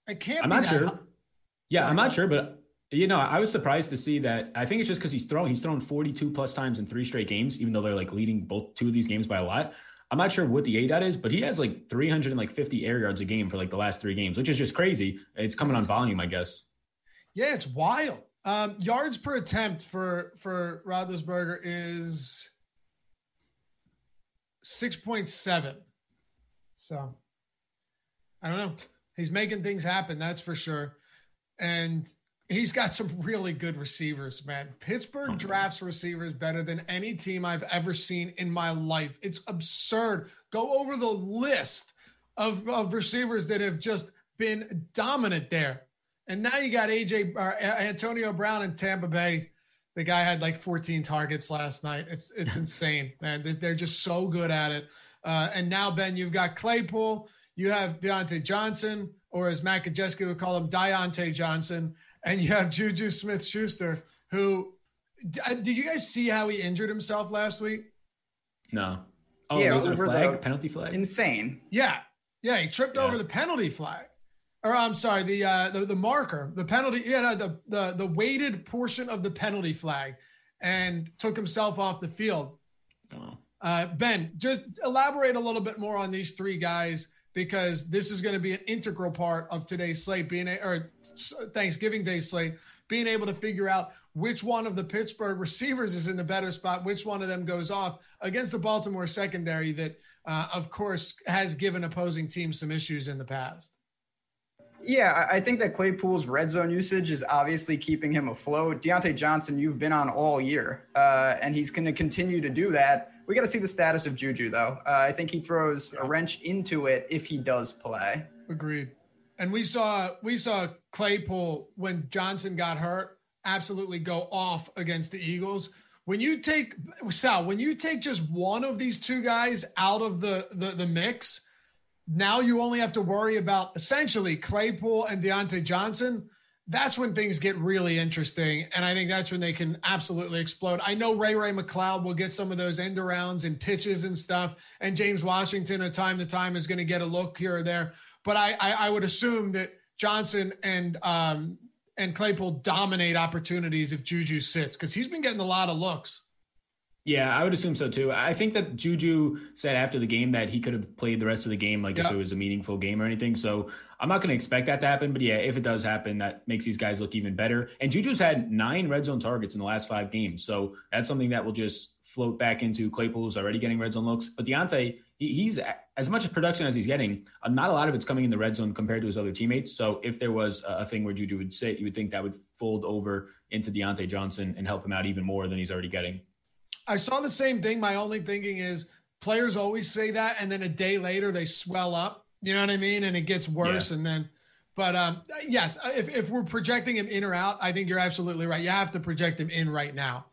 I can't. I'm not sure. High. Yeah, Sorry, I'm not sure, but you know, I was surprised to see that. I think it's just because he's thrown. He's thrown 42 plus times in three straight games, even though they're like leading both two of these games by a lot. I'm not sure what the A dot is, but he has like 350 air yards a game for like the last three games, which is just crazy. It's coming on volume, I guess. Yeah, it's wild. Um, yards per attempt for for Roethlisberger is 6.7. So I don't know. He's making things happen, that's for sure. And he's got some really good receivers, man. Pittsburgh drafts receivers better than any team I've ever seen in my life. It's absurd. Go over the list of, of receivers that have just been dominant there. And now you got AJ uh, Antonio Brown in Tampa Bay. The guy had like 14 targets last night. It's it's insane, man. They're just so good at it. Uh, and now, Ben, you've got Claypool, you have Diontae Johnson, or as Matt Gajewski would call him, Deontay Johnson, and you have Juju Smith Schuster, who uh, did you guys see how he injured himself last week? No. Oh, yeah, over flag, the penalty flag. Insane. Yeah. Yeah, he tripped Yeah. over the penalty flag. Or I'm sorry, the uh the, the marker, the penalty, yeah, no, the the the weighted portion of the penalty flag and took himself off the field. Oh. Uh, ben, just elaborate a little bit more on these three guys because this is going to be an integral part of today's slate, being a, or Thanksgiving Day slate, being able to figure out which one of the Pittsburgh receivers is in the better spot, which one of them goes off against the Baltimore secondary that, uh, of course, has given opposing teams some issues in the past. Yeah, I think that Claypool's red zone usage is obviously keeping him afloat. Diontae Johnson, you've been on all year, uh, and he's going to continue to do that. We got to see the status of Juju, though. Uh, I think he throws a wrench into it if he does play. Agreed. And we saw we saw Claypool when Johnson got hurt absolutely go off against the Eagles. When you take Sal, when you take just one of these two guys out of the the, the mix, now you only have to worry about essentially Claypool and Diontae Johnson. That's when things get really interesting. And I think that's when they can absolutely explode. I know Ray Ray McCloud will get some of those end arounds and pitches and stuff. And James Washington, at time to time, is going to get a look here or there. But I, I, I would assume that Johnson and um, and Claypool dominate opportunities if Juju sits because he's been getting a lot of looks. Yeah, I would assume so too. I think that Juju said after the game that he could have played the rest of the game, like if it was a meaningful game or anything. So I'm not going to expect that to happen. But yeah, if it does happen, that makes these guys look even better. And Juju's had nine red zone targets in the last five games. So that's something that will just float back into Claypool's already getting red zone looks. But Diontae, he, he's as much production as he's getting. Uh, not a lot of it's coming in the red zone compared to his other teammates. So if there was a, a thing where Juju would sit, you would think that would fold over into Diontae Johnson and help him out even more than he's already getting. I saw the same thing. My only thinking is players always say that, and then a day later they swell up. You know what I mean? And it gets worse. And then, but um, yes, if, if we're projecting him in or out, I think you're absolutely right. You have to project him in right now.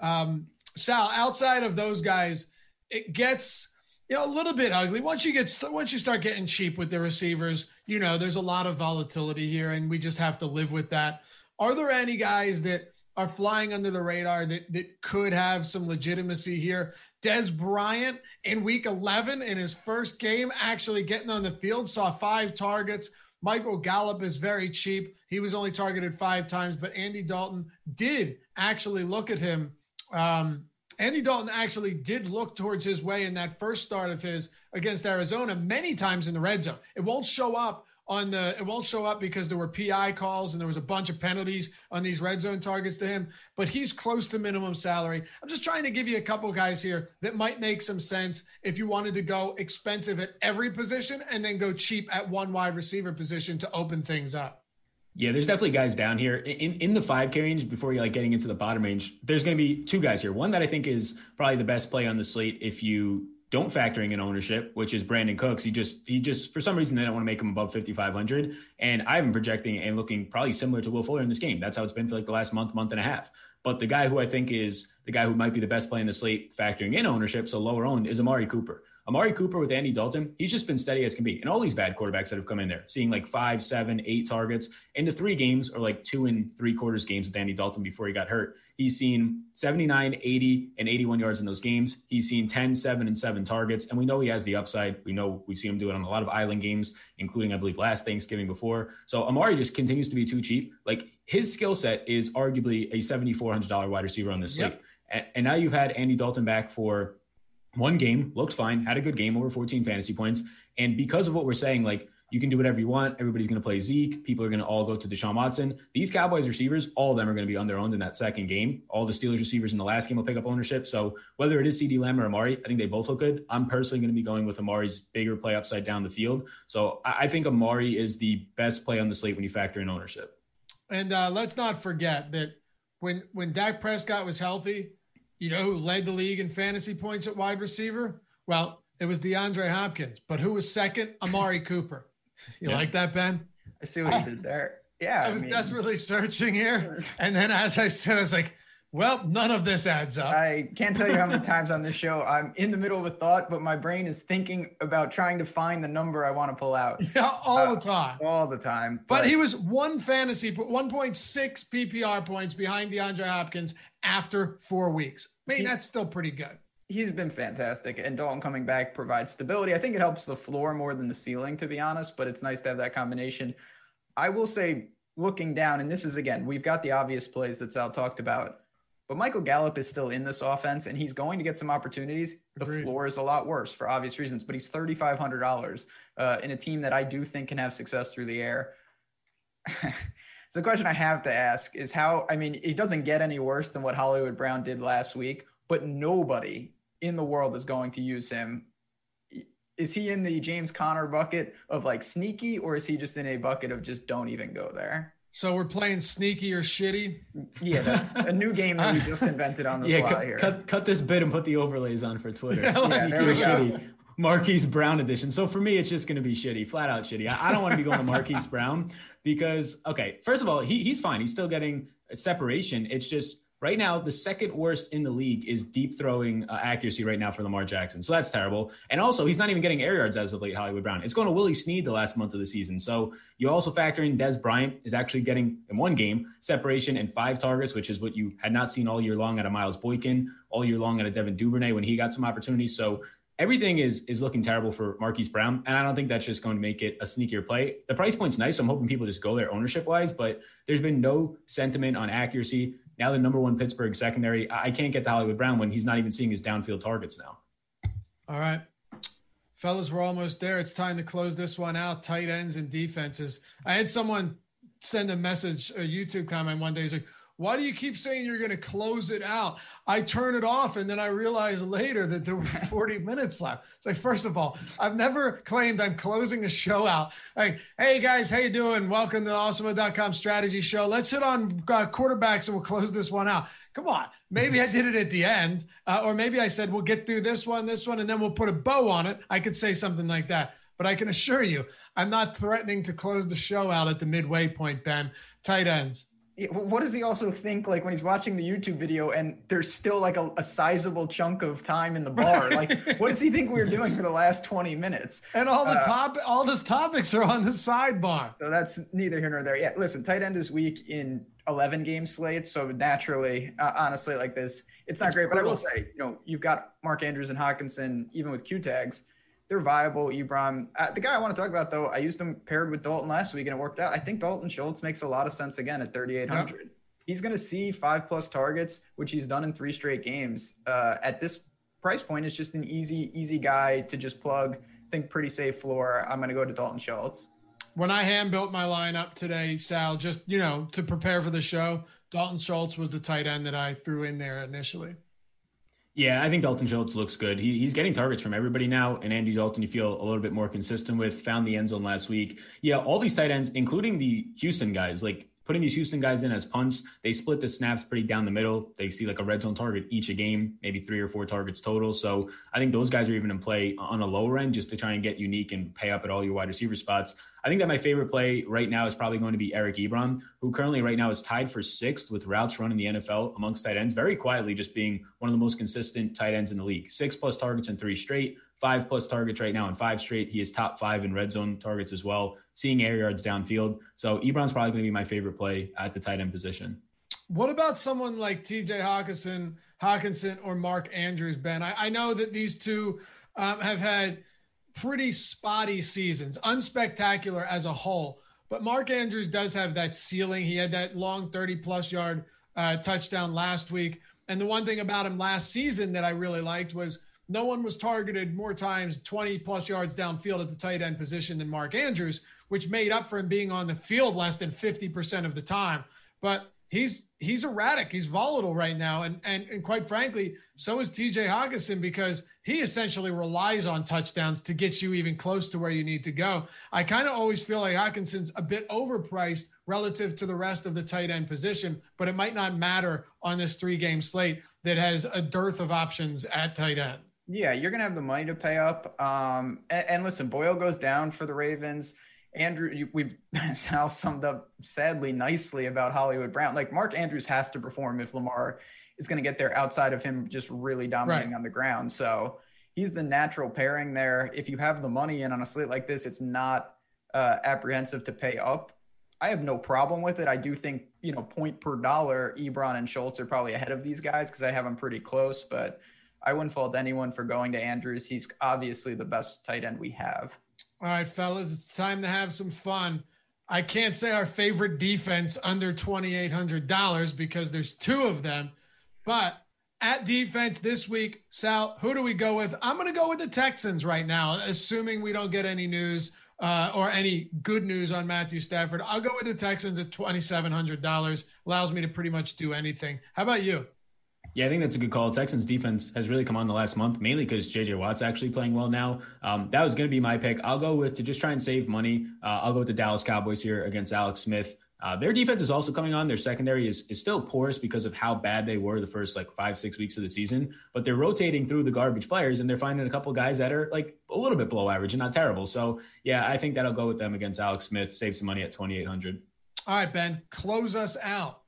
Um, Sal, outside of those guys, it gets you know a little bit ugly once you get once you start getting cheap with the receivers. You know, there's a lot of volatility here, and we just have to live with that. Are there any guys that are flying under the radar that that could have some legitimacy here? Dez Bryant in week 11 in his first game, actually getting on the field, saw five targets. Michael Gallup is very cheap. He was only targeted five times, but Andy Dalton did actually look at him. Um, Andy Dalton actually did look towards his way in that first start of his against Arizona many times in the red zone. It won't show up on the it won't show up because there were PI calls and there was a bunch of penalties on these red zone targets to him, but he's close to minimum salary. I'm just trying to give you a couple guys here that might make some sense if you wanted to go expensive at every position and then go cheap at one wide receiver position to open things up. Yeah, there's definitely guys down here in in the five K range. Before you like getting into the bottom range, there's going to be two guys here. One that I think is probably the best play on the slate if you don't factoring in ownership, which is Brandin Cooks. He just he just for some reason they don't want to make him above 5500, and I've been projecting and looking probably similar to Will Fuller in this game. That's how it's been for like the last month, month and a half. But the guy who I think is the guy who might be the best play in the slate, factoring in ownership, so lower owned, is Amari Cooper. Amari Cooper with Andy Dalton, he's just been steady as can be. And all these bad quarterbacks that have come in there, seeing like five, seven, eight targets in the three games or like two and three quarters games with Andy Dalton before he got hurt. He's seen 79, 80, and 81 yards in those games. He's seen 10, 7, and 7 targets. And we know he has the upside. We know we've seen him do it on a lot of island games, including, I believe, last Thanksgiving before. So Amari just continues to be too cheap. Like his skill set is arguably a $7,400 wide receiver on this slate. Yep. And, and now you've had Andy Dalton back for one game, looked fine, had a good game, over 14 fantasy points. And because of what we're saying, like you can do whatever you want. Everybody's going to play Zeke. People are going to all go to Deshaun Watson. These Cowboys receivers, all of them are going to be on their own in that second game. All the Steelers receivers in the last game will pick up ownership. So whether it is CeeDee Lamb or Amari, I think they both look good. I'm personally going to be going with Amari's bigger play upside down the field. So I I think Amari is the best play on the slate when you factor in ownership. And uh, let's not forget that when when Dak Prescott was healthy, you know who led the league in fantasy points at wide receiver? Well, it was DeAndre Hopkins. But who was second? Amari Cooper. You Yeah. like that, Ben? I see what you did there. Yeah, I was mean, desperately searching here. And then as I said, I was like, well, none of this adds up. I can't tell you how many times on this show I'm in the middle of a thought, but my brain is thinking about trying to find the number I want to pull out yeah, all Uh, the time. all the time. But he was one fantasy, 1.6 PPR points behind DeAndre Hopkins after four weeks. I mean, He- that's still pretty good. he's been fantastic. And Dalton coming back provides stability. I think it helps the floor more than the ceiling, to be honest, but it's nice to have that combination. I will say, looking down, and this is again, we've got the obvious plays that Sal talked about, but Michael Gallup is still in this offense and he's going to get some opportunities. The Agreed. floor is a lot worse for obvious reasons, but he's $3,500 uh, in a team that I do think can have success through the air. so the question I have to ask is how, I mean, it doesn't get any worse than what Hollywood Brown did last week, but nobody in the world is going to use him. Is he in the James Conner bucket of like sneaky, or is he just in a bucket of just don't even go there? So we're playing sneaky or shitty. Yeah, that's a new game that we just invented on the yeah, fly cut, here. Cut, cut this bit and put the overlays on for Twitter. Yeah, yeah there we go. Shitty. Marquise Brown edition. So for me, it's just going to be shitty, flat out shitty. I, I don't want to be going to Marquise Brown because, okay, first of all, he, he's fine. He's still getting separation. It's just Right now, the second worst in the league is deep throwing uh, accuracy right now for Lamar Jackson. So that's terrible. And also, he's not even getting air yards as of late, Hollywood Brown. It's going to Willie Snead the last month of the season. So you also factor in Dez Bryant is actually getting, in one game, separation and five targets, which is what you had not seen all year long at a Miles Boykin, all year long at a Devin Duvernay when he got some opportunities. So everything is is looking terrible for Marquise Brown, and I don't think that's just going to make it a sneakier play. The price point's nice, so I'm hoping people just go there ownership wise, but there's been no sentiment on accuracy. Now the number one Pittsburgh secondary, I can't get to Hollywood Brown when he's not even seeing his downfield targets now. All right. Fellas, we're almost there. It's time to close this one out. Tight ends and defenses. I had someone send a message, a YouTube comment one day. He's like, why do you keep saying you're going to close it out? I turn it off and then I realize later that there were 40 minutes left. It's like, first of all, I've never claimed I'm closing a show out. Like, hey guys, how you doing? Welcome to the awesemo.com strategy show. Let's hit on uh, quarterbacks and we'll close this one out. Come on. Maybe I did it at the end. Uh, or maybe I said, we'll get through this one, this one, and then we'll put a bow on it. I could say something like that. But I can assure you, I'm not threatening to close the show out at the midway point, Ben. Tight ends what does he also think like when he's watching the YouTube video and there's still like a, a sizable chunk of time in the bar? Like, what does he think we are doing for the last 20 minutes? And all the uh, top, all those topics are on the sidebar. So that's neither here nor there. Yeah, listen, tight end is weak in 11 game slates, so naturally, uh, honestly, like this, it's not it's great. Brutal. But I will say, you know, you've got Mark Andrews and Hockenson, even with Q tags they're viable. Ebron, uh, the guy I want to talk about though, I used him paired with Dalton last week and it worked out. I think Dalton Schultz makes a lot of sense again at 3,800. Yep. He's going to see five plus targets, which he's done in three straight games. Uh, at this price point, it's just an easy, easy guy to just plug. Think pretty safe floor. I'm going to go to Dalton Schultz. When I hand built my lineup today, Sal, just you know to prepare for the show, Dalton Schultz was the tight end that I threw in there initially. Yeah, I think Dalton Schultz looks good. He, he's getting targets from everybody now, and Andy Dalton, you feel a little bit more consistent with. Found the end zone last week. Yeah, all these tight ends, including the Houston guys, like putting these Houston guys in as punts, they split the snaps pretty down the middle. They see like a red zone target each a game, maybe three or four targets total. So I think those guys are even in play on a lower end just to try and get unique and pay up at all your wide receiver spots. I think that my favorite play right now is probably going to be Eric Ebron, who currently right now is tied for sixth with routes run in the NFL amongst tight ends, very quietly just being one of the most consistent tight ends in the league. Six plus targets in three straight, five plus targets right now in five straight. He is top five in red zone targets as well, seeing air yards downfield. So Ebron's probably going to be my favorite play at the tight end position. What about someone like TJ Hockenson, Hockenson or Mark Andrews, Ben? I, I know that these two um, have had – pretty spotty seasons, unspectacular as a whole. But Mark Andrews does have that ceiling. He had that long 30 plus yard uh, touchdown last week. And the one thing about him last season that I really liked was no one was targeted more times 20 plus yards downfield at the tight end position than Mark Andrews, which made up for him being on the field less than 50% of the time. But he's he's erratic, he's volatile right now. And and, and quite frankly, so is TJ Hockenson because he essentially relies on touchdowns to get you even close to where you need to go. I kind of always feel like Hockenson's a bit overpriced relative to the rest of the tight end position, but it might not matter on this three game slate that has a dearth of options at tight end. Yeah, you're going to have the money to pay up. Um, and, and listen, Boyle goes down for the Ravens. Andrew, we've now summed up sadly nicely about Hollywood Brown. Like Mark Andrews has to perform if Lamar is going to get there outside of him just really dominating right. on the ground. So he's the natural pairing there. If you have the money in on a slate like this, it's not uh, apprehensive to pay up. I have no problem with it. I do think, you know, point per dollar, Ebron and Schultz are probably ahead of these guys because I have them pretty close. But I wouldn't fault anyone for going to Andrews. He's obviously the best tight end we have. All right, fellas, it's time to have some fun. I can't say our favorite defense under $2,800 because there's two of them, but at defense this week, Sal, who do we go with? I'm going to go with the Texans right now, assuming we don't get any news uh, or any good news on Matthew Stafford. I'll go with the Texans at $2,700. Allows me to pretty much do anything. How about you? Yeah, I think that's a good call. Texans defense has really come on the last month, mainly because JJ Watt's actually playing well now. Um, that was going to be my pick. I'll go with to just try and save money. Uh, I'll go with the Dallas Cowboys here against Alex Smith. Uh, their defense is also coming on. Their secondary is, is still porous because of how bad they were the first like five, six weeks of the season. But they're rotating through the garbage players and they're finding a couple guys that are like a little bit below average and not terrible. So yeah, I think that'll go with them against Alex Smith, save some money at 2,800. All right, Ben, close us out.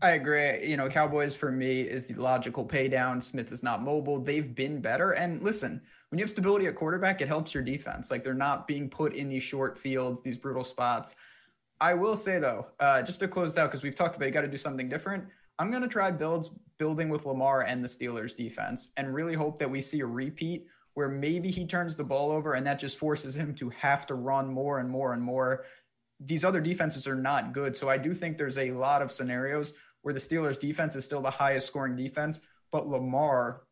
I agree. You know, Cowboys for me is the logical pay down. Smith is not mobile. They've been better. And listen, when you have stability at quarterback, it helps your defense. Like they're not being put in these short fields, these brutal spots. I will say though, uh, just to close out, because we've talked about you got to do something different. I'm going to try builds building with Lamar and the Steelers defense and really hope that we see a repeat where maybe he turns the ball over and that just forces him to have to run more and more and more. These other defenses are not good. So I do think there's a lot of scenarios where the Steelers defense is still the highest scoring defense, but Lamar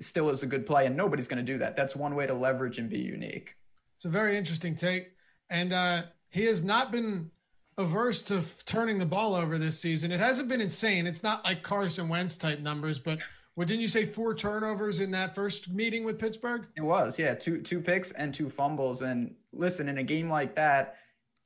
still is a good play, and nobody's going to do that. That's one way to leverage and be unique. It's a very interesting take, and uh, he has not been averse to f- turning the ball over this season. It hasn't been insane. It's not like Carson Wentz type numbers, but what didn't you say? Four turnovers in that first meeting with Pittsburgh. It was, yeah, two two picks and two fumbles. And listen, in a game like that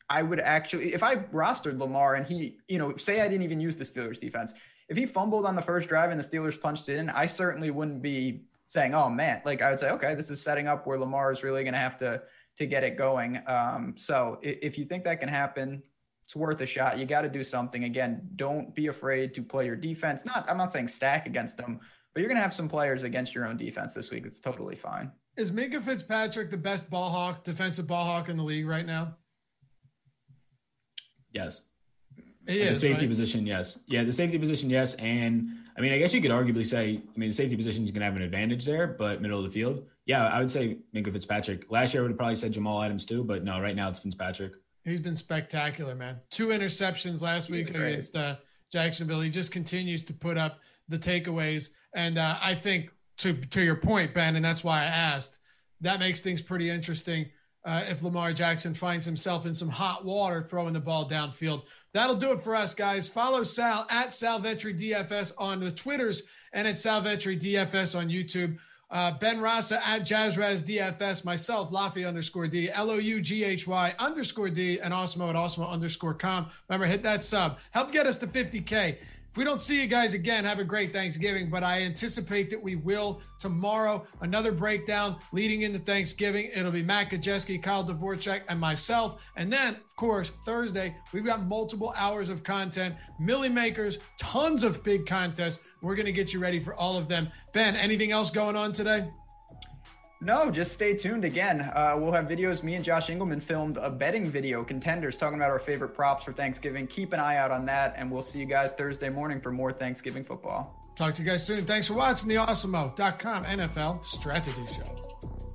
I would actually, if I rostered Lamar and he, you know, say I didn't even use the Steelers defense, if he fumbled on the first drive and the Steelers punched it in, I certainly wouldn't be saying, "Oh man," like I would say, "Okay, this is setting up where Lamar is really going to have to to get it going." Um, so if you think that can happen, it's worth a shot. You got to do something. Again, don't be afraid to play your defense. Not, I'm not saying stack against them, but you're going to have some players against your own defense this week. It's totally fine. Is Minkah Fitzpatrick the best ball hawk, defensive ball hawk in the league right now? Yes. He is, the safety right? position, yes. Yeah, the safety position, yes. And I mean, I guess you could arguably say, I mean, the safety position is going to have an advantage there, but middle of the field, yeah, I would say Minkah Fitzpatrick. Last year, I would have probably said Jamal Adams too, but no, right now it's Fitzpatrick. He's been spectacular, man. Two interceptions last week against uh, Jacksonville. He just continues to put up the takeaways, and uh, I think to to your point, Ben, and that's why I asked. That makes things pretty interesting uh, if Lamar Jackson finds himself in some hot water throwing the ball downfield. That'll do it for us, guys. Follow Sal at Salvetri DFS on the Twitters and at Salvetri DFS on YouTube. Uh, ben Rasa at Jazzraz DFS, myself, Laffy underscore D, L O U G H Y underscore D, and Awesemo at Awesemo underscore com. Remember, hit that sub. Help get us to 50K. If we don't see you guys again, have a great Thanksgiving. But I anticipate that we will tomorrow. Another breakdown leading into Thanksgiving. It'll be Matt Gajewski, Kyle Dvorchak, and myself. And then, of course, Thursday, we've got multiple hours of content, Milly Makers, tons of big contests. We're going to get you ready for all of them. Ben, anything else going on today? No, just stay tuned again. Uh, we'll have videos. Me and Josh Engelman filmed a betting video, contenders, talking about our favorite props for Thanksgiving. Keep an eye out on that, and we'll see you guys Thursday morning for more Thanksgiving football. Talk to you guys soon. Thanks for watching the Awesemo.com NFL Strategy Show.